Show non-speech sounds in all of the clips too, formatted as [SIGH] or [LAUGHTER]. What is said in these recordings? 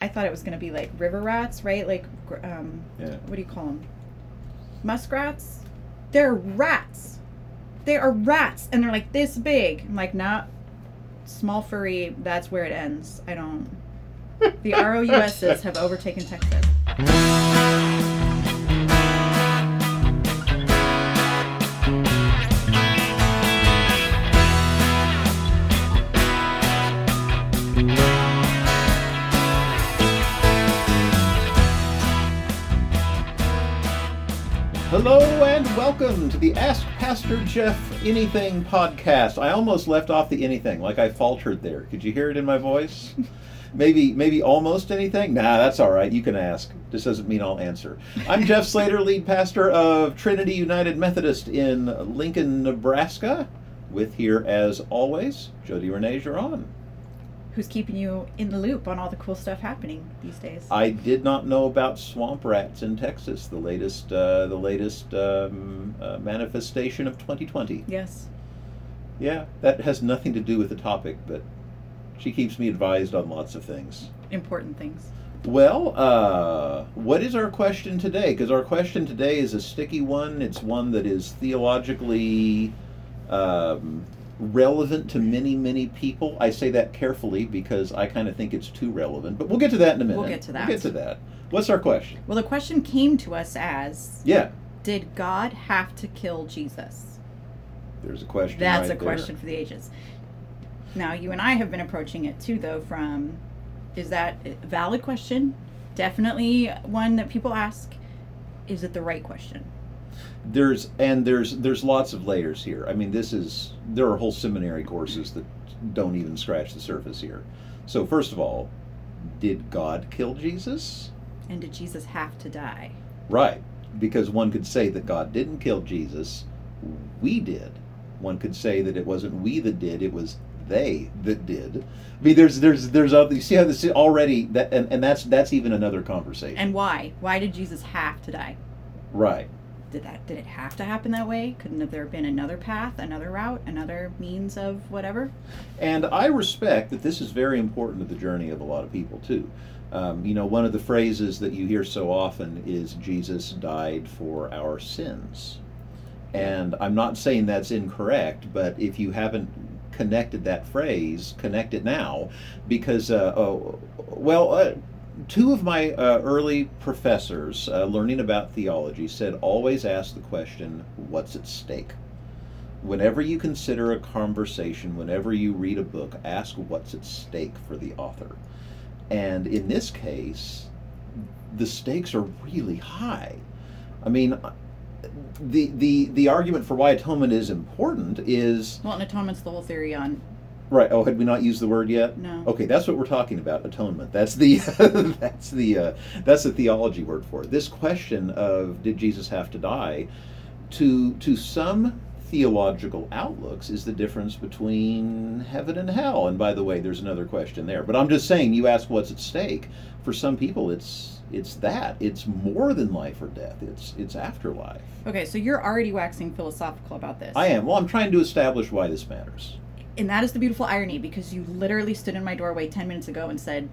I thought it was going to be like river rats, right? Like, um, Yeah. what do you call them? Muskrats? They're rats. They are rats, and they're like this big. I'm like, not small furry. That's where it ends. I don't. [LAUGHS] The ROUSs have overtaken Texas. Welcome to the Ask Pastor Jeff Anything podcast. I almost left off the anything, like I faltered there. Could you hear it in my voice? [LAUGHS] Maybe, maybe almost anything. Nah, that's all right. You can ask. This doesn't mean I'll answer. I'm Jeff [LAUGHS] Slater, lead pastor of Trinity United Methodist in Lincoln, Nebraska. With here, as always, Jody Renee Giron. Who's keeping you in the loop on all the cool stuff happening these days? I did not know about swamp rats in Texas. The latest, uh, the latest um, uh, manifestation of 2020. yes. Yeah, that has nothing to do with the topic, but she keeps me advised on lots of things. Important things. Well, uh, what is our question today? Because our question today is a sticky one. It's one that is theologically um, relevant to many, many people. I say that carefully because I kind of think it's too relevant, but we'll get to that in a minute. We'll get to that. We'll get to that. What's our question? Well, the question came to us as Yeah, Did God have to kill Jesus? there's a question. That's right a question for the ages. Now, you and I have been approaching it too, though, from is that a valid question? Definitely one that people ask. Is it the right question? There's and there's there's lots of layers here. I mean, this is there are whole seminary courses that don't even scratch the surface here. So first of all, did God kill Jesus? And did Jesus have to die? Right, because one could say that God didn't kill Jesus, we did. One could say that it wasn't we that did; it was they that did. I mean, there's there's there's other, you see how this already that and, and that's that's even another conversation. And why? Why did Jesus have to die? right. Did that did it have to happen that way? Couldn't have there been another path, another route, another means of whatever? And I respect that this is very important to the journey of a lot of people too. Um, you know, one of the phrases that you hear so often is Jesus died for our sins. And I'm not saying that's incorrect, but if you haven't connected that phrase, connect it now, because, uh, oh, well, uh, two of my uh, early professors uh, learning about theology said always ask the question, what's at stake? whenever you consider a conversation, whenever you read a book, ask what's at stake for the author. And in this case, the stakes are really high. I mean, the the the argument for why atonement is important is Well, and atonement's the whole theory on right. Oh, had we not used the word yet? no. Okay, that's what we're talking about. Atonement. That's the [LAUGHS] that's the uh, that's the theology word for it. This question of did Jesus have to die? To to some theological outlooks is the difference between heaven and hell. And by the way, there's another question there. But I'm just saying, you ask what's at stake. For some people, it's it's that. It's more than life or death. It's it's afterlife. Okay, so you're already waxing philosophical about this. I am. Well, I'm trying to establish why this matters. And that is the beautiful irony because you literally stood in my doorway 10 minutes ago and said,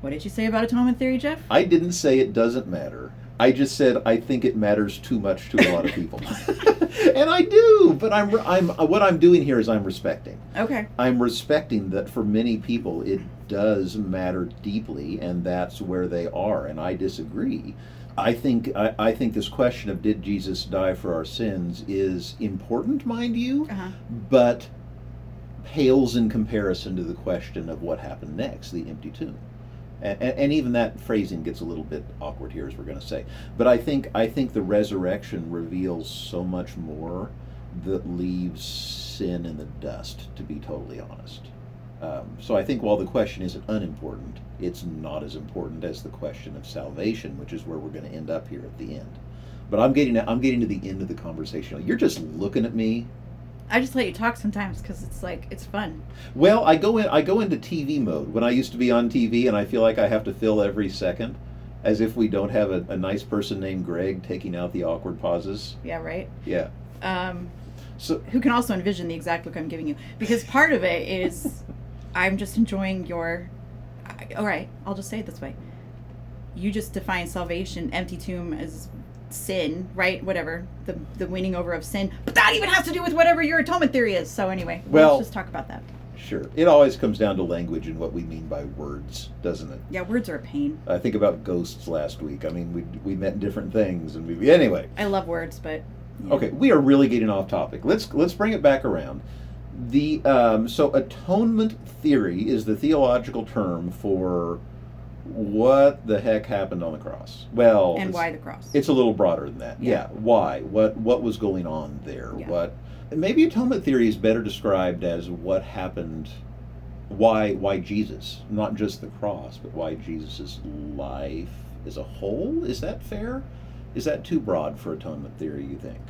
What did you say about atonement theory, Jeff? I didn't say it doesn't matter. I just said I think it matters too much to a lot of people, [LAUGHS] and I do. But I'm I'm what I'm doing here is I'm respecting. Okay. I'm respecting that for many people it does matter deeply, and that's where they are. And I disagree. I think I, I think this question of did Jesus die for our sins is important, mind you, Uh-huh. but pales in comparison to the question of what happened next, the empty tomb. And, and even that phrasing gets a little bit awkward here, as we're going to say. But I think I think the resurrection reveals so much more that leaves sin in the dust. To be totally honest, um, so I think while the question isn't unimportant, it's not as important as the question of salvation, which is where we're going to end up here at the end. But I'm getting I'm getting to the end of the conversation. You're just looking at me I just let you talk sometimes because it's like, it's fun. Well, I go in. I go into TV mode when I used to be on TV, and I feel like I have to fill every second, as if we don't have a, a nice person named Greg taking out the awkward pauses. Yeah, right? Yeah. Um, So who can also envision the exact look I'm giving you. Because part of it is [LAUGHS] I'm just enjoying your I- all right, I'll just say it this way. You just define salvation, empty tomb, as sin, right? Whatever the the winning over of sin, but that even has to do with whatever your atonement theory is. So anyway, Well- let's just talk about that. Sure. It always comes down to language and what we mean by words, doesn't it? Yeah, words are a pain. I think about ghosts last week. I mean, we we meant different things, and we anyway. I love words, but yeah. Okay, we are really getting off topic. Let's let's bring it back around. The um, so atonement theory is the theological term for what the heck happened on the cross. Well, and why the cross? It's a little broader than that. Yeah. Yeah. Why? What what was going on there? Yeah. What maybe atonement theory is better described as what happened why why Jesus, not just the cross, but why Jesus' life as a whole? Is that fair? Is that too broad for atonement theory, you think?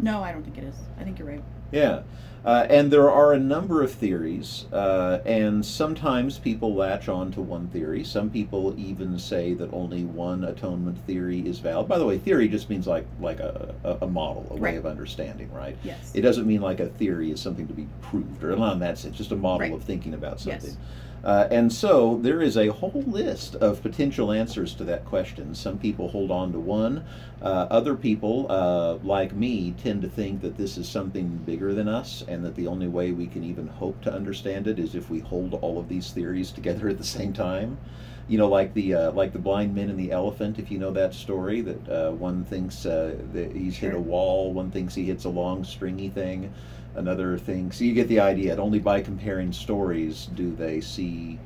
no, I don't think it is. I think you're right. Yeah. Uh, and there are a number of theories, uh, and sometimes people latch on to one theory. Some people even say that only one atonement theory is valid. By the way, theory just means like like a, a, model, a way of understanding, right? Yes. It doesn't mean like a theory is something to be proved, or not in that sense, just a model Right. of thinking about something. Yes. Uh, and so there is a whole list of potential answers to that question. Some people hold on to one. Uh, other people, uh, like me, tend to think that this is something bigger than us, and that the only way we can even hope to understand it is if we hold all of these theories together at the same time. You know, like the uh, like the blind men and the elephant. If you know that story, that uh, one thinks uh, that he's hit a wall, one thinks he hits a long stringy thing, another thing. So you get the idea. Only by comparing stories do they see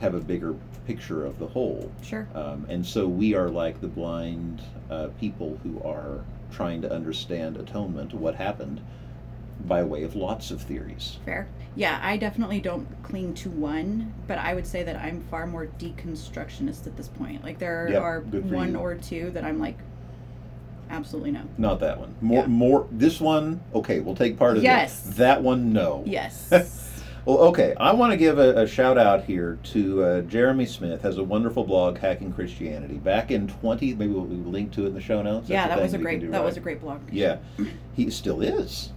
have a bigger picture of the whole. Sure. Um, and so we are like the blind uh, people who are trying to understand atonement, what happened, by way of lots of theories. Fair. Yeah, I definitely don't cling to one, but I would say that I'm far more deconstructionist at this point. Like there Yep, are one you. or two that I'm like, absolutely no. Not that one. More, Yeah. more. This one, okay, we'll take part of Yes. it. That one, no. [LAUGHS] Yes. Well, okay. I want to give a, a shout out here to uh, Jeremy Smith. Has a wonderful blog, Hacking Christianity. Back in twenty, maybe we'll, we'll link to it in the show notes. yeah, That's that was a thing we can great do, that was a great blog. Yeah, he still is.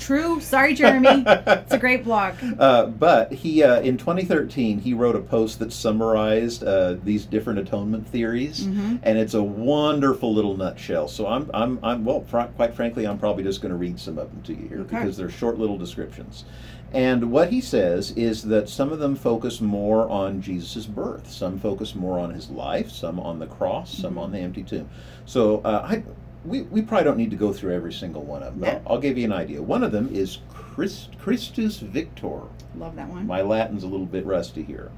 True. Sorry, Jeremy. [LAUGHS] it's a great blog. Uh, but he, uh, in 2013, he wrote a post that summarized uh, these different atonement theories, hmm and it's a wonderful little nutshell. So I'm, I'm, I'm well, fr- quite frankly, I'm probably just going to read some of them to you here Okay. because they're short little descriptions. And what he says is that some of them focus more on Jesus' birth, some focus more on his life, some on the cross, some Mhm. on the empty tomb. So uh, I, we, we probably don't need to go through every single one of them. Yeah. I'll, I'll give you an idea. One of them is Christ, Christus Victor. Love that one. My Latin's a little bit rusty here.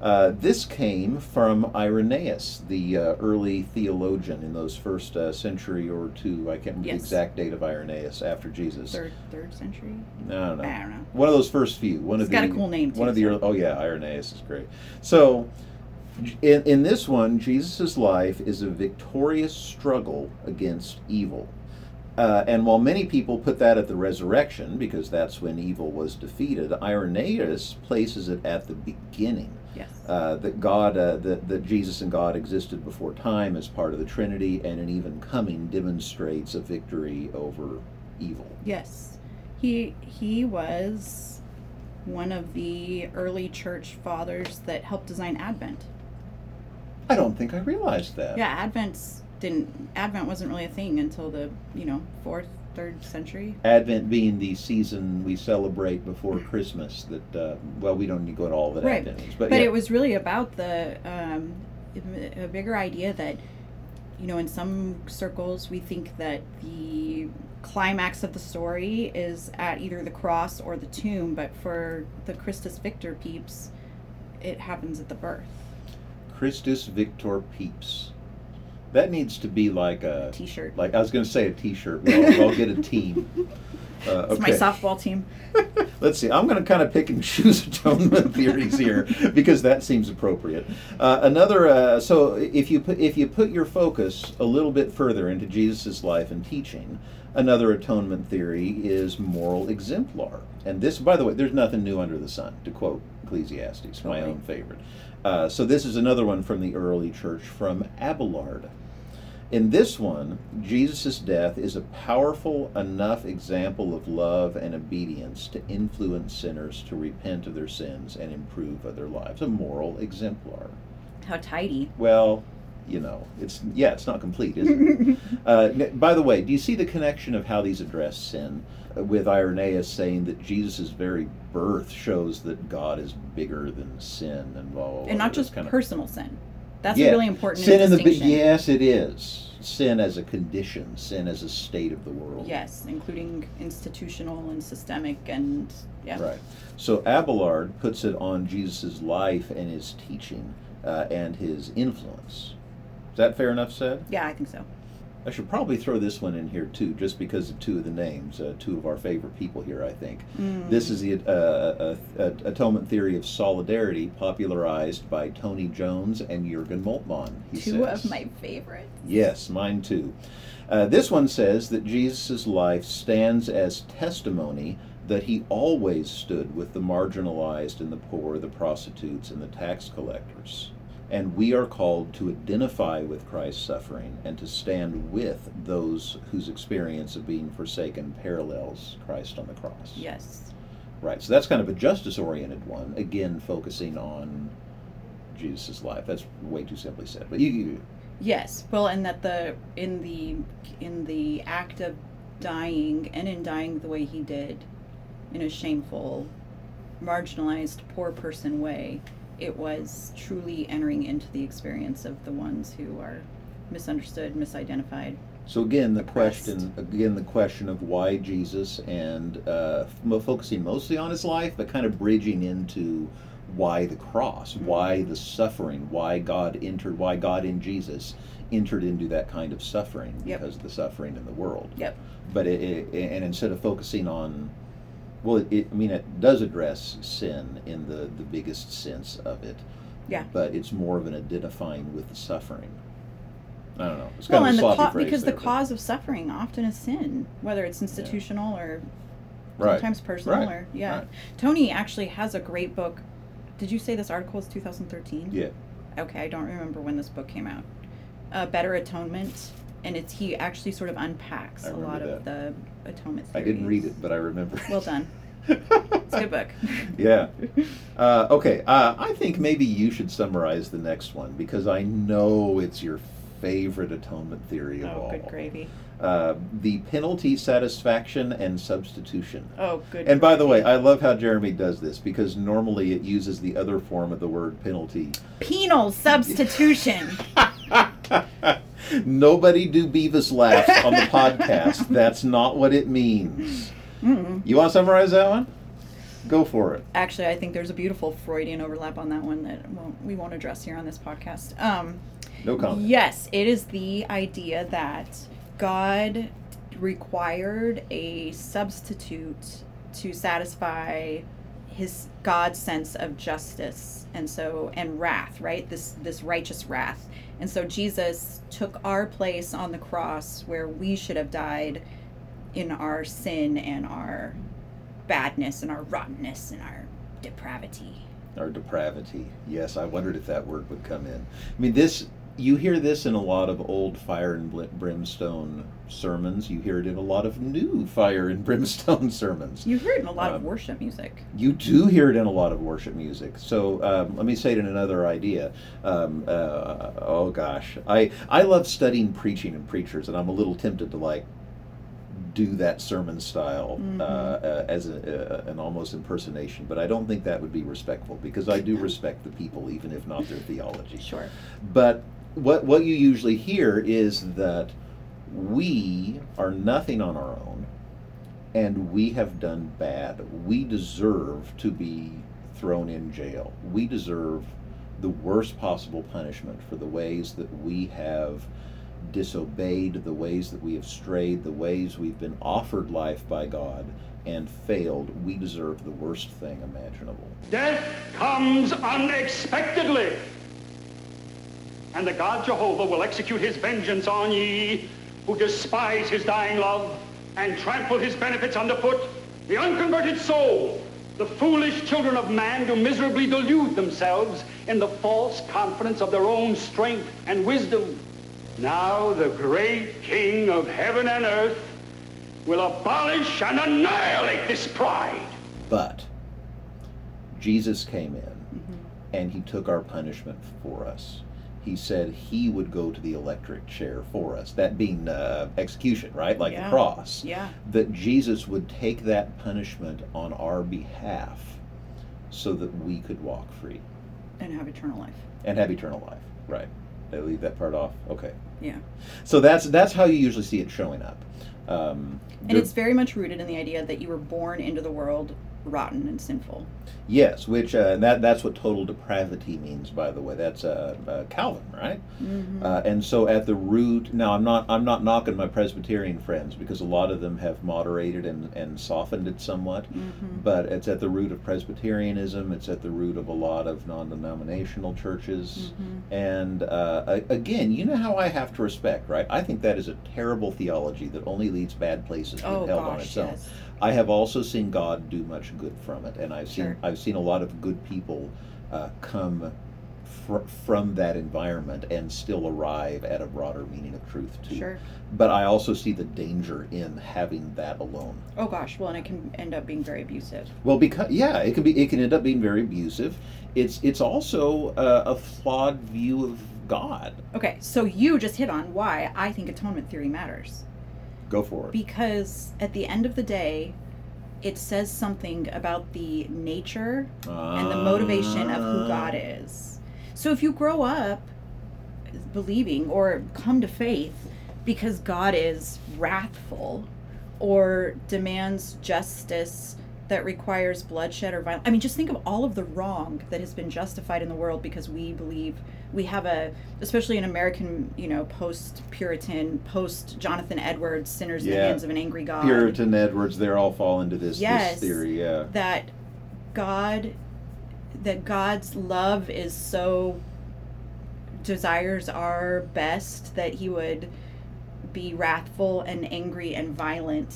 Uh, this came from Irenaeus, the uh, early theologian in those first uh, century or two. I can't remember the exact date of Irenaeus after Jesus. Third third century. I don't know. I don't know. One of those first few. One It's of got the a cool name too. one of the so- early, oh yeah, Irenaeus is great. So in, in this one, Jesus' life is a victorious struggle against evil. Uh, and while many people put that at the resurrection, because that's when evil was defeated, Irenaeus places it at the beginning. Yes. Uh, that God, uh, that, that Jesus and God existed before time as part of the Trinity, and an even coming demonstrates a victory over evil. Yes. He he was one of the early church fathers that helped design Advent. I don't think I realized that. Yeah, Advent's didn't Advent wasn't really a thing until the, you know, fourth, third century. Advent being the season we celebrate before Christmas. That uh, well, we don't need to go into all that Right. Advent means, but, But yeah. it was really about the um, a bigger idea that, you know, in some circles we think that the climax of the story is at either the cross or the tomb, but for the Christus Victor peeps, it happens at the birth. Christus Victor Peeps. That needs to be like a T-shirt. like I was going to say a T-shirt. But I'll, I'll get a team. [LAUGHS] Uh, It's my softball team. [LAUGHS] Let's see. I'm going to kind of pick and choose [LAUGHS] atonement theories here because that seems appropriate. Uh, another. Uh, so if you put if you put your focus a little bit further into Jesus' life and teaching, another atonement theory is moral exemplar. And this, by the way, there's nothing new under the sun. To quote Ecclesiastes, my own favorite. Uh, so this is another one from the early church from Abelard. In this one, Jesus' death is a powerful enough example of love and obedience to influence sinners to repent of their sins and improve their lives. A moral exemplar. How tidy. Well, you know, it's yeah, it's not complete, is it? [LAUGHS] uh, by the way, do you see the connection of how these address sin? Uh, With Irenaeus saying that Jesus' very birth shows that God is bigger than sin and blah, blah, blah. and not just kind of- personal sin. That's Yeah. a really important sin in the yes, it is sin as a condition, sin as a state of the world. Yes, including institutional and systemic and yeah. Right. So Abelard puts it on Jesus' life and his teaching uh, and his influence. Is that fair enough said? Yeah, I think so. I should probably throw this one in here too, just because of two of the names, uh, two of our favorite people here, I think. Mm. This is the uh, uh, uh, atonement theory of solidarity, popularized by Tony Jones and Jurgen Moltmann. He Two says. of my favorites. Yes, mine too. Uh, this one says that Jesus' life stands as testimony that he always stood with the marginalized and the poor, the prostitutes, and the tax collectors. And we are called to identify with Christ's suffering and to stand with those whose experience of being forsaken parallels Christ on the cross. Yes. Right, so that's kind of a justice oriented one, again, focusing on Jesus' life. That's way too simply said. But you, you Yes. Well, and that the in the in the act of dying and in dying the way he did, in a shameful, marginalized, poor person way, it was truly entering into the experience of the ones who are misunderstood, misidentified. So again, the Oppressed. question again the question of why Jesus and uh, focusing mostly on his life, but kind of bridging into why the cross, Mm-hmm. why the suffering, why God entered, why God in Jesus entered into that kind of suffering Yep. because of the suffering in the world. Yep. But it, it, and instead of focusing on, well, it, I mean, it does address sin in the the biggest sense of it. Yeah. But it's more of an identifying with the suffering. I don't know. It's kind Well, of a and the ca- because there, the cause of suffering often is sin, whether it's institutional or Right. sometimes personal Right. or yeah. Right. Tony actually has a great book. Did you say this article is 2013? Yeah. Okay, I don't remember when this book came out. Uh, Better Atonement, and it's he actually sort of unpacks I a lot remember of the atonement I didn't read it, but I remember. [LAUGHS] Well done. It's a good book. [LAUGHS] yeah. Uh, okay. Uh, I think maybe you should summarize the next one because I know it's your favorite atonement theory of all. oh, all. good gravy. Uh, the penalty satisfaction and substitution. Oh, good. And by the way. I love how Jeremy does this because normally it uses the other form of the word penalty. penal substitution. [LAUGHS] Nobody do Beavis laughs on the podcast. [LAUGHS] That's not what it means. Mm. You want to summarize that one? Go for it. Actually, I think there's a beautiful Freudian overlap on that one that won't, we won't address here on this podcast. Um, No comment. Yes, it is the idea that God required a substitute to satisfy his God's sense of justice and so and wrath, right? This this righteous wrath. And so Jesus took our place on the cross where we should have died in our sin and our badness and our rottenness and our depravity. Our depravity. Yes, I wondered if that word would come in. I mean, this you hear this in a lot of old fire and brimstone sermons. You hear it in a lot of new fire and [LAUGHS] brimstone sermons. You hear it in a lot of Um, worship music. You do hear it in a lot of worship music. So um, let me say it in another idea. Um, uh, oh gosh, I I love studying preaching and preachers, and I'm a little tempted to like do that sermon style Mhm. uh, uh, as a, uh, an almost impersonation. But I don't think that would be respectful because I do [LAUGHS] respect the people, even if not their theology. Sure. But what what you usually hear is that we are nothing on our own, and we have done bad. We deserve to be thrown in jail. We deserve the worst possible punishment for the ways that we have disobeyed, the ways that we have strayed, the ways we've been offered life by God and failed. We deserve the worst thing imaginable. Death comes unexpectedly. And the God Jehovah will execute his vengeance on ye who despise his dying love and trample his benefits underfoot. The unconverted soul, the foolish children of man do miserably delude themselves in the false confidence of their own strength and wisdom. Now the great King of heaven and earth will abolish and annihilate this pride. But Jesus came in mm-hmm. and he took our punishment for us. He said he would go to the electric chair for us, that being uh, execution, right? Like Yeah. the cross. Yeah. That Jesus would take that punishment on our behalf so that we could walk free And have eternal life. and have eternal life. Right. I leave that part off? Okay. Yeah. So that's that's how you usually see it showing up. Um, And it's very much rooted in the idea that you were born into the world rotten and sinful. Yes, which uh, that that's what total depravity means, by the way. That's uh, uh, Calvin, right? Mm-hmm. Uh, and so at the root, now I'm not I'm not knocking my Presbyterian friends because a lot of them have moderated and, and softened it somewhat, Mm-hmm. but it's at the root of Presbyterianism. It's at the root of a lot of non-denominational churches. Mm-hmm. And uh, again, you know how I have to respect, right? I think that is a terrible theology that only leads bad places to Oh hell on gosh, its own. yes. I have also seen God do much good from it, and I've seen Sure. I've seen a lot of good people uh, come fr- from that environment and still arrive at a broader meaning of truth too. Sure. But I also see the danger in having that alone. Oh gosh. Well, and it can end up being very abusive. Well, because yeah, it can be it can end up being very abusive. It's it's also uh, a flawed view of God. Okay, so you just hit on why I think atonement theory matters. Go for it. Because at the end of the day, it says something about the nature and the motivation of who God Ah. is. So if you grow up believing or come to faith because God is wrathful or demands justice that requires bloodshed or violence. I mean, just think of all of the wrong that has been justified in the world because we believe we have a, especially an American, you know, post Puritan, post Jonathan Edwards, sinners in the Yeah. hands of an angry God Puritan Edwards, they all fall into this, Yes. this theory. Yeah. that God that God's love is so desires our best that he would be wrathful and angry and violent.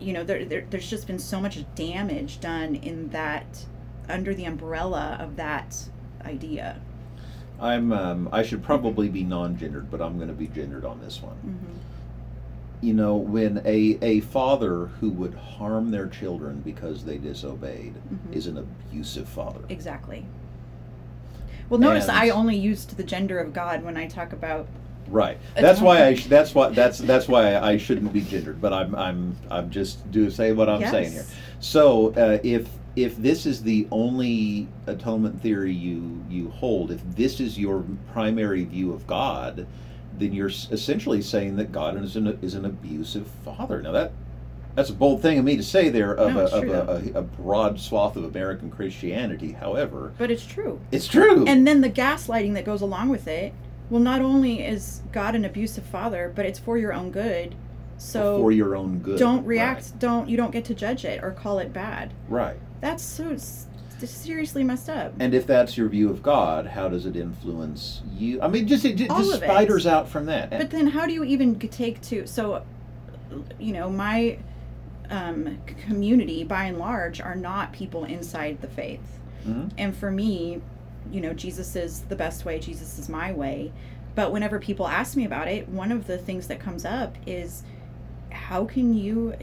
You know, there, there there's just been so much damage done in that under the umbrella of that idea. I'm. Um, I should probably be non-gendered, but I'm going to be gendered on this one. Mm-hmm. You know, when a a father who would harm their children because they disobeyed Mhm. is an abusive father. Exactly. Well, notice And- I only used the gender of God when I talk about Right. That's why I. Sh- That's why. That's that's why I shouldn't be gendered. But I'm. I'm. I'm just do say what I'm saying here. So uh, if if this is the only atonement theory you you hold, if this is your primary view of God, then you're essentially saying that God is an is an abusive father. Now that that's a bold thing of me to say there of, No, a, of a, a, a broad swath of American Christianity. However, but it's true. it's true. And then the gaslighting that goes along with it. Well, not only is God an abusive father, but it's for your own good. So for your own good. don't react. Don't you don't get to judge it or call it bad. Right. That's so seriously messed up. And if that's your view of God, how does it influence you? I mean, just it just of it. spiders out from that. But then, how do you even take to so? You know, my um, community, by and large, are not people inside the faith. Mhm. And for me, you know, Jesus is the best way. Jesus is my way. But whenever people ask me about it, one of the things that comes up is how can you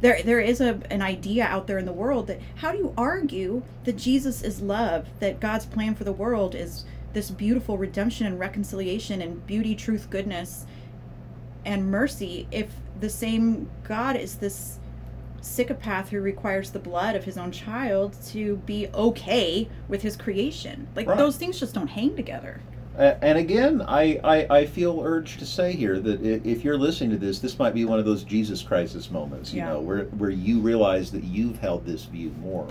there there is a an idea out there in the world that how do you argue that Jesus is love that God's plan for the world is this beautiful redemption and reconciliation and beauty truth goodness and mercy if the same God is this psychopath who requires the blood of his own child to be okay with his creation like Right. those things just don't hang together and again, I, I, I feel urged to say here that if you're listening to this, this might be one of those Jesus crisis moments, you Yeah. know, where, where you realize that you've held this view more.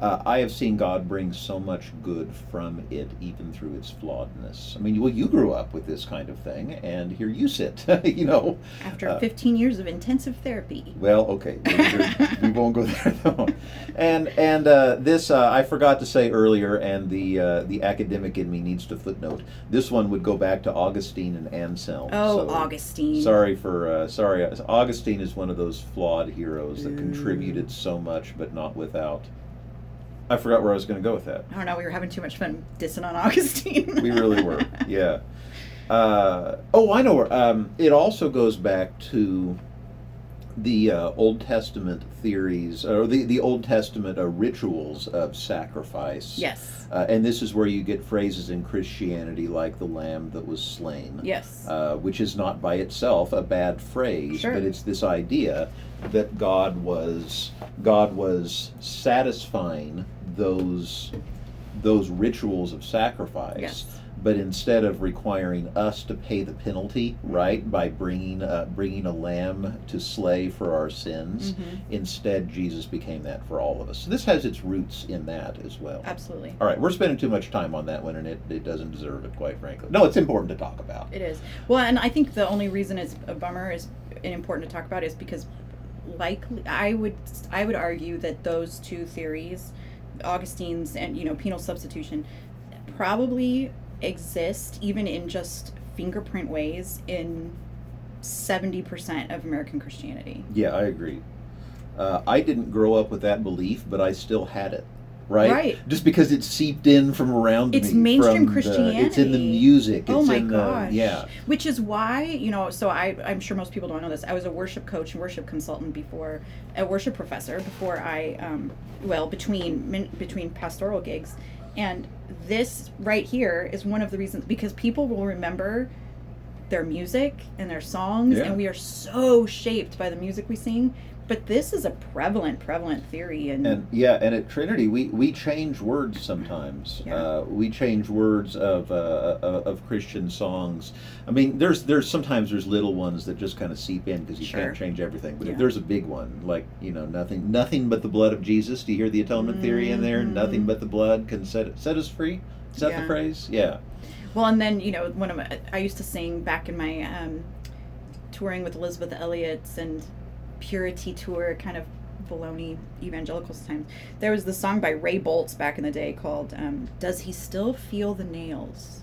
Uh, I have seen God bring so much good from it, even through its flawedness. I mean, well, you grew up with this kind of thing, and here you sit, [LAUGHS] you know. after Uh, 15 years of intensive therapy Well, okay, we- won't go there [LAUGHS] though. And and uh, this uh, I forgot to say earlier, and the uh, the academic in me needs to footnote. This one would go back to Augustine and Anselm. oh so augustine Sorry for uh, sorry. Augustine is one of those flawed heroes that Ooh. contributed so much, but not without. I forgot where I was going to go with that. i don't know we were having too much fun dissing on [LAUGHS] augustine We really were, yeah. Uh, oh, I know. Where, um, it also goes back to the uh, Old Testament theories, or the, the Old Testament uh, rituals of sacrifice. Yes. Uh, and this is where you get phrases in Christianity like the lamb that was slain. Yes. Uh, which is not by itself a bad phrase, Sure. but it's this idea that God was God was satisfying those those rituals of sacrifice. Yes. But instead of requiring us to pay the penalty, right, by bringing uh, bringing a lamb to slay for our sins, Mhm. instead Jesus became that for all of us. So this has its roots in that as well. Absolutely. All right, we're spending too much time on that one, and it, it doesn't deserve it, quite frankly. No, it's important to talk about. It is. Well, and I think the only reason it's a bummer is important to talk about is because likely I would I would argue that those two theories, Augustine's and you know penal substitution, probably exist even in just fingerprint ways in 70% of American Christianity. Yeah, I agree. Uh, I didn't grow up with that belief, but I still had it. Right? Right. Just because it's seeped in from around It's me. mainstream from the- it's in the music. It's oh my in the, gosh. Yeah. Which is why, you know, so I, I'm sure most people don't know this. I was a worship coach and worship consultant before, a worship professor before I, um, well, between between pastoral gigs. And this right here is one of the reasons because people will remember their music and their songs, Yeah. and we are so shaped by the music we sing. But this is a prevalent, prevalent theory, and, And yeah, and at Trinity, we, we change words sometimes. Yeah. Uh, we change words of uh, of of Christian songs. I mean, there's there's sometimes there's little ones that just kind of seep in because you Sure. can't change everything. But Yeah. if there's a big one, like you know, nothing nothing but the blood of Jesus. Do you hear the atonement theory in there? Nothing but the blood can set set us free. Is that Yeah. the phrase? Yeah. Well, and then you know, one of my, I used to sing back in my um, touring with Elisabeth Elliot's and Purity tour, kind of baloney evangelicals times. There was the song by Ray Boltz back in the day called um, "Does He Still Feel the Nails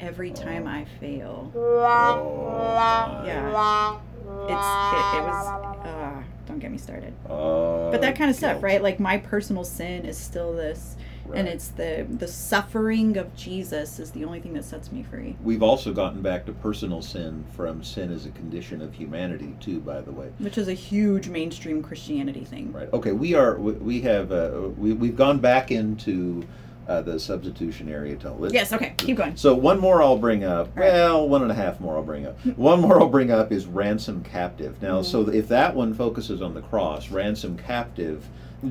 Every Time Oh. I Fail." Oh, Yeah, it's it, it was. Uh, don't get me started. Uh, But that kind of stuff, guilt. right? Like my personal sin is still this, and it's the the suffering of Jesus is the only thing that sets me free. We've also gotten back to personal sin from sin as a condition of humanity, too. By the way. which is a huge mainstream Christianity thing. Right. Okay. We are. we- have. Uh, we we've gone back into uh, the substitutionary atonement. Yes. Okay. Keep going. So one more I'll bring up. Right. Well, one and a half more I'll bring up. One more I'll bring up is ransom captive. Now, so Mm-hmm. if that one focuses on the cross, ransom captive.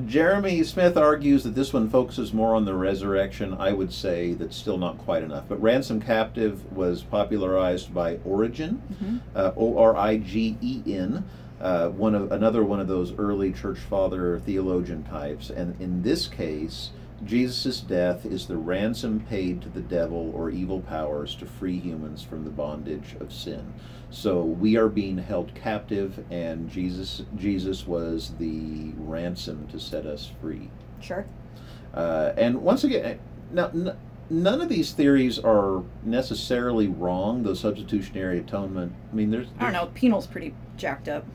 Jeremy Smith argues that this one focuses more on the resurrection. I would say that's still not quite enough. But ransom captive was popularized by Origen, Mhm. uh, O R I G E N. Uh, one of another one of those early church father theologian types, and in this case, Jesus' death is the ransom paid to the devil or evil powers to free humans from the bondage of sin. So we are being held captive, and Jesus Jesus was the ransom to set us free. Sure. Uh, and once again, now n- none of these theories are necessarily wrong. The substitutionary atonement. I mean, there's. I don't know. Penal's pretty jacked up.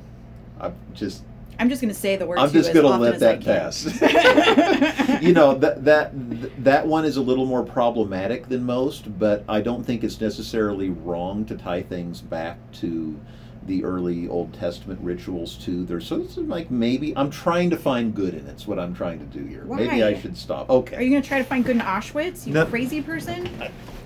I'm just I'm just gonna say the word. I'm just gonna let that pass. [LAUGHS] you know that that that one is a little more problematic than most, but I don't think it's necessarily wrong to tie things back to the early Old Testament rituals too. There's so this is like maybe I'm trying to find good in it. It's what I'm trying to do here. Maybe I should stop. Okay. Are you gonna try to find good in Auschwitz? You No. crazy person.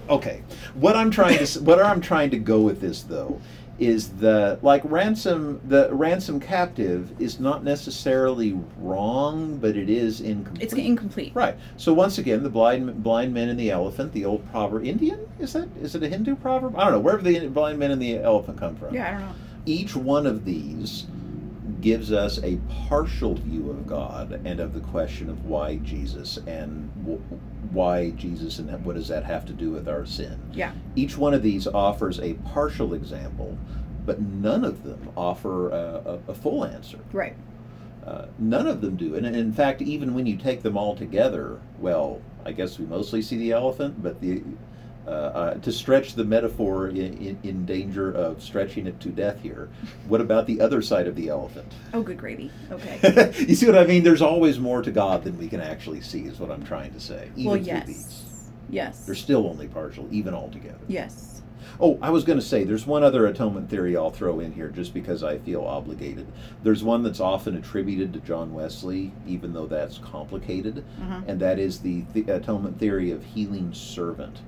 Okay. What I'm trying to what I'm trying to go with this though is the like ransom the ransom captive is not necessarily wrong, but it is incomplete. It's incomplete. Right. So once again, the blind blind men and the elephant, the old proverb, Indian is that is it a Hindu proverb? I don't know. Wherever the blind men and the elephant come from. Yeah, I don't know. Each one of these gives us a partial view of God and of the question of why Jesus and w- why Jesus and what does that have to do with our sin. Yeah. Each one of these offers a partial example, but none of them offer a, a, a full answer. Right. Uh, none of them do. And in fact, even when you take them all together, well, I guess we mostly see the elephant, but the uh, uh, to stretch the metaphor in, in, in danger of stretching it to death here, what about the other side of the elephant? Oh, good gravy. Okay. [LAUGHS] you see what I mean? There's always more to God than we can actually see, is what I'm trying to say. Even well, yes. these. Yes. They're still only partial, even altogether. Yes. Oh, I was going to say there's one other atonement theory I'll throw in here just because I feel obligated. There's one that's often attributed to John Wesley, even though that's complicated, Uh-huh. and that is the, the atonement theory of healing servant.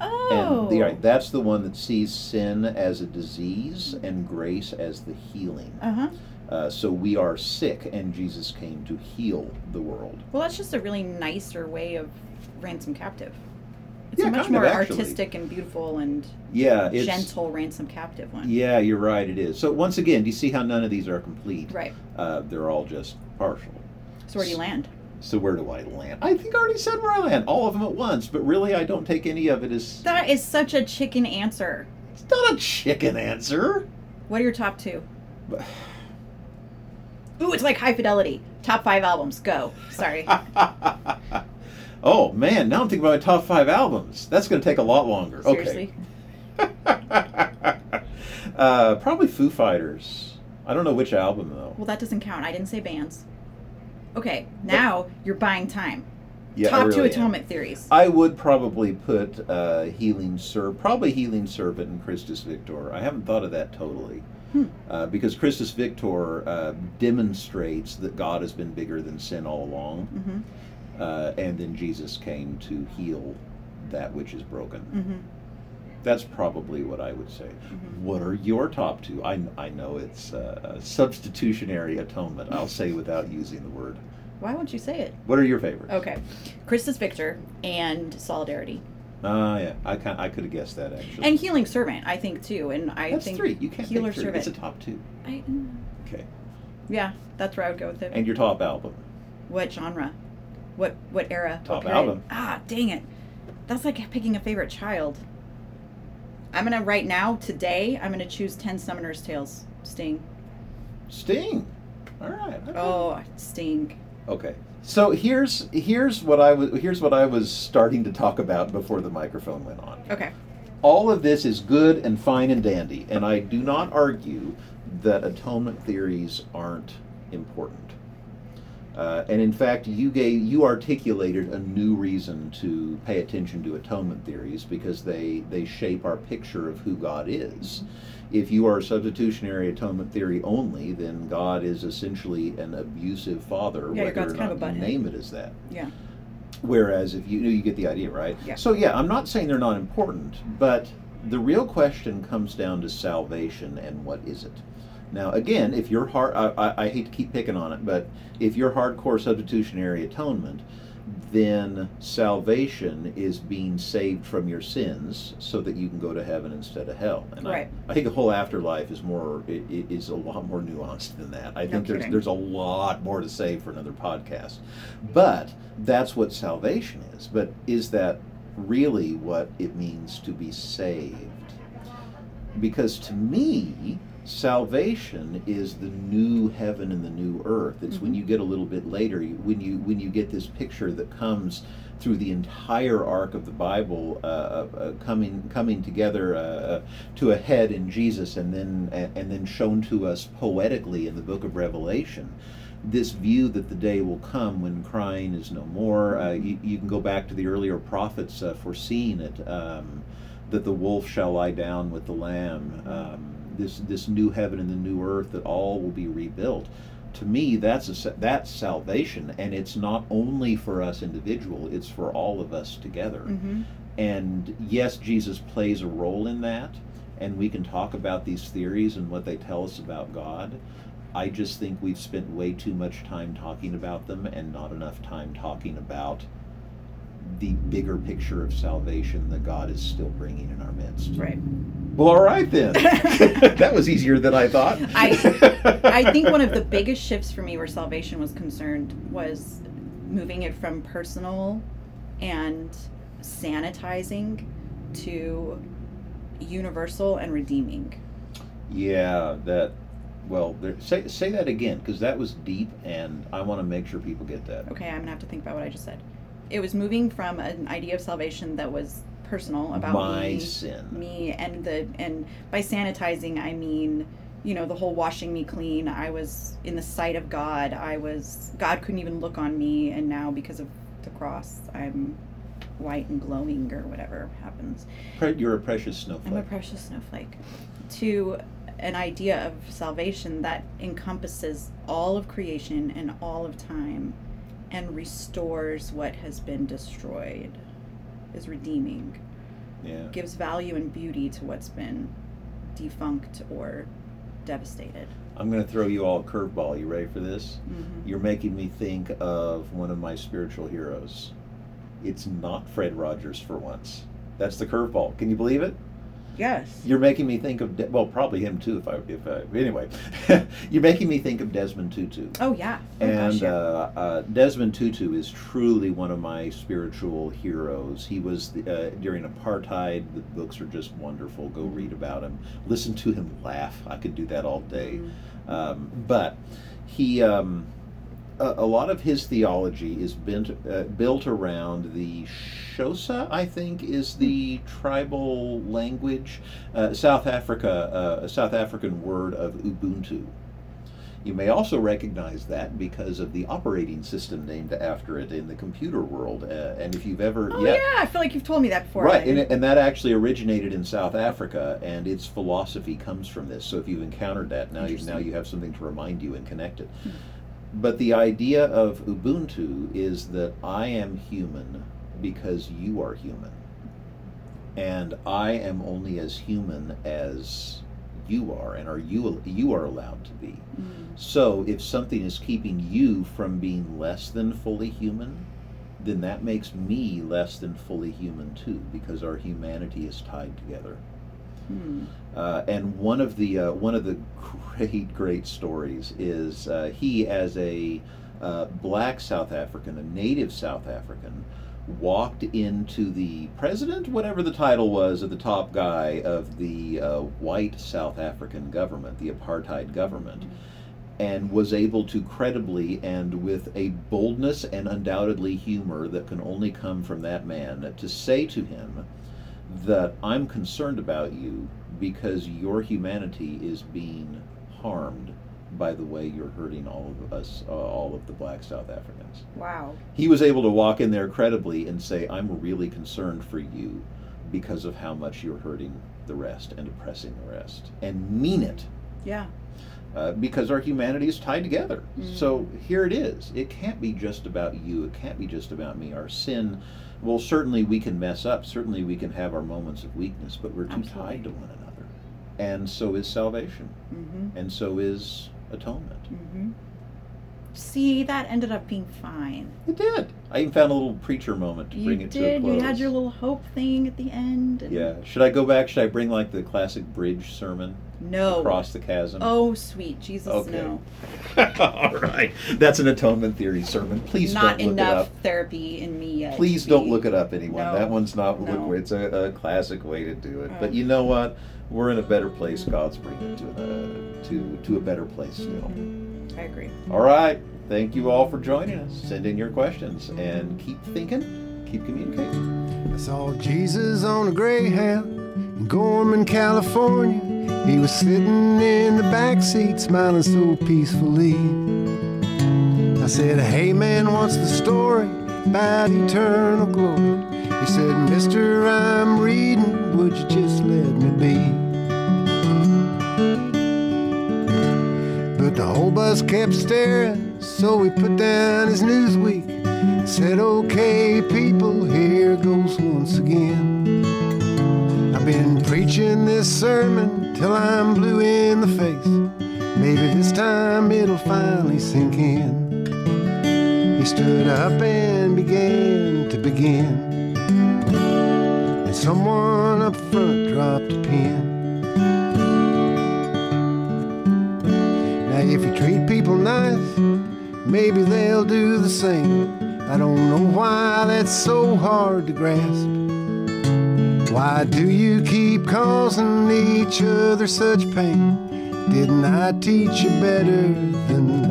Oh. And the, right, that's the one that sees sin as a disease and grace as the healing. Uh huh. Uh, so we are sick, and Jesus came to heal the world. Well, that's just a really nicer way of ransom captive. It's Yeah, a much of, more actually. artistic and beautiful and Yeah, it's gentle ransom captive one. Yeah, you're right. It is. So once again, do you see how none of these are complete? Right. Uh, they're all just partial. So where do you land? So where do I land? I think I already said where I land. All of them at once, but really, I don't take any of it as. That is such a chicken answer. It's not a chicken answer. What are your top two? [SIGHS] Ooh, it's like high fidelity. Top five albums. Go. Sorry. [LAUGHS] oh man, now I'm thinking about my top five albums. That's going to take a lot longer. Seriously. Okay. [LAUGHS] uh, probably Foo Fighters. I don't know which album though. Well, that doesn't count. I didn't say bands. Okay, now you're buying time. Yeah, top two really am. atonement theories. I would probably put uh, Healing Servant, probably Healing Servant and Christus Victor. I haven't thought of that totally. Hmm. Uh, because Christus Victor uh, demonstrates that God has been bigger than sin all along, Mm-hmm. uh, and then Jesus came to heal that which is broken. Mm-hmm. That's probably what I would say. Mhm. What are your top two? I, I know it's uh, substitutionary atonement, I'll say without using the word. Why won't you say it? What are your favorites? Okay, Christus Victor and Solidarity Ah, yeah. I, kind I could have guessed that actually. and Healing Servant. I think too, and I That's think three. You can't Healer three. Servant. It's a top two. I, Okay. yeah, that's where I would go with it. And your top album. what genre? What what era? Top album. Ah, dang it! That's like picking a favorite child. I'm gonna right now today. I'm gonna choose Ten Summoner's Tales. Sting. Sting. All right. okay. Oh, Sting. Okay. So here's here's what I was here's what I was starting to talk about before the microphone went on. Okay. All of this is good and fine and dandy, and I do not argue that atonement theories aren't important. Uh, and in fact, you gave you articulated a new reason to pay attention to atonement theories because they they shape our picture of who God is. If you are substitutionary atonement theory only, then God is essentially an abusive father, Yeah, whether God's or kind of a you name it as that. Yeah. Whereas if you you get the idea, right? Yeah. So yeah, I'm not saying they're not important, but the real question comes down to salvation and what is it? Now again, if you're hard, I, I, I hate to keep picking on it, but if you're hardcore substitutionary atonement, then salvation is being saved from your sins so that you can go to heaven instead of hell. And Right. I, I think the whole afterlife is more is a lot more nuanced than that. I No think there's there's a lot more to say for another podcast. But that's what salvation is. But is that really what it means to be saved? Because to me, salvation is the new heaven and the new earth. It's when Mhm. you get a little bit later, when you when you get this picture that comes through the entire arc of the Bible, uh, uh, uh, coming coming together uh, uh, to a head in Jesus, and then and then shown to us poetically in the Book of Revelation this view that the day will come when crying is no more. Uh, you, you can go back to the earlier prophets uh, foreseeing it, um, that the wolf shall lie down with the lamb. Um, this this new heaven and the new earth that all will be rebuilt. To me, that's a, that's salvation, and it's not only for us individual; it's for all of us together. Mm-hmm. And yes, Jesus plays a role in that, and we can talk about these theories and what they tell us about God. I just think we've spent way too much time talking about them and not enough time talking about the bigger picture of salvation that God is still bringing in our midst. Right. Well, all right then. [LAUGHS] that was easier than I thought. I- I [LAUGHS] think one of the biggest shifts for me where salvation was concerned was moving it from personal and sanitizing to universal and redeeming. Yeah, that. Well, there, say say that again because that was deep, and I want to make sure people get that. Okay, I'm gonna have to think about what I just said. It was moving from an idea of salvation that was personal about My me, sin. me, and the and by sanitizing I mean you know the whole washing me clean. I was in the sight of God. I was God couldn't even look on me, and now because of the cross, I'm white and glowing or whatever happens. You're a precious snowflake. I'm a precious snowflake. To an idea of salvation that encompasses all of creation and all of time and restores what has been destroyed, is redeeming, yeah. gives value and beauty to what's been defunct or devastated. I'm going to throw you all a curveball. You ready for this? hmm You're making me think of one of my spiritual heroes. It's not Fred Rogers for once. That's the curveball. Can you believe it? Yes. You're making me think of De- well, probably him too. If I if I anyway, [LAUGHS] you're making me think of Desmond Tutu. Oh yeah. Oh, And gosh, yeah. uh, uh, Desmond Tutu is truly one of my spiritual heroes. He was the, uh, during apartheid. The books are just wonderful. Go read about him. Listen to him laugh. I could do that all day. Mhm. Um, but he, um, a, a lot of his theology is bent, uh, built around the Xhosa, I think, is the tribal language. Uh, South Africa, uh, a South African word of Ubuntu. You may also recognize that because of the operating system named after it in the computer world. Uh, and if you've ever, Oh yeah. I feel like you've told me that before. Right, and, and that actually originated in South Africa, and its philosophy comes from this. So if you've encountered that, now you now you have something to remind you and connect it. Hmm. But the idea of Ubuntu is that I am human because you are human, and I am only as human as you are, and are you you are allowed to be. Mm. So if something is keeping you from being less than fully human, then that makes me less than fully human too, because our humanity is tied together. Hmm. Uh, and one of the uh, one of the great great stories is uh, he as a uh, black South African, a native South African, walked into the president, whatever the title was, of the top guy of the uh, white South African government, the apartheid government, and was able to credibly and with a boldness and undoubtedly humor that can only come from that man to say to him that I'm concerned about you because your humanity is being harmed by the way you're hurting all of us, uh, all of the black South Africans. Wow. He was able to walk in there credibly and say, I'm really concerned for you because of how much you're hurting the rest and oppressing the rest, and mean it Yeah. uh, because our humanity is tied together. Mm. So here it is. It can't be just about you. It can't be just about me. Our sin, well, certainly we can mess up. Certainly we can have our moments of weakness, but we're too Absolutely. tied to one another. And so is salvation, Mm-hmm. and so is atonement. Mm-hmm. See, that ended up being fine. It did. I even found a little preacher moment to You bring it to a did. close. You had your little hope thing at the end. Yeah. Should I go back? Should I bring like the classic bridge sermon No. across the chasm? Oh, sweet Jesus, Okay. no. [LAUGHS] All right. That's an atonement theory sermon. Please Not don't look enough it up. Not enough therapy in me yet. Please don't be- look it up, anyone. No. That one's not. No. It's a, a classic way to do it. Oh. But you know what? We're in a better place. God's bringing it to uh, to to a better place still. I agree. All right. Thank you all for joining us. Send in your questions and keep thinking. Keep communicating. I saw Jesus on a Greyhound in Gorman, California. He was sitting in the back seat, smiling so peacefully. I said, Hey man, what's the story about eternal glory? He said, Mister, I'm reading, would you just let me be? But the whole bus kept staring, so he put down his Newsweek. Said, okay, people, here goes once again. I've been preaching this sermon till I'm blue in the face. Maybe this time it'll finally sink in. He stood up and began to begin. And someone up front dropped a pin. Now, if you treat people nice, maybe they'll do the same. I don't know why that's so hard to grasp. Why do you keep causing each other such pain? Didn't I teach you better than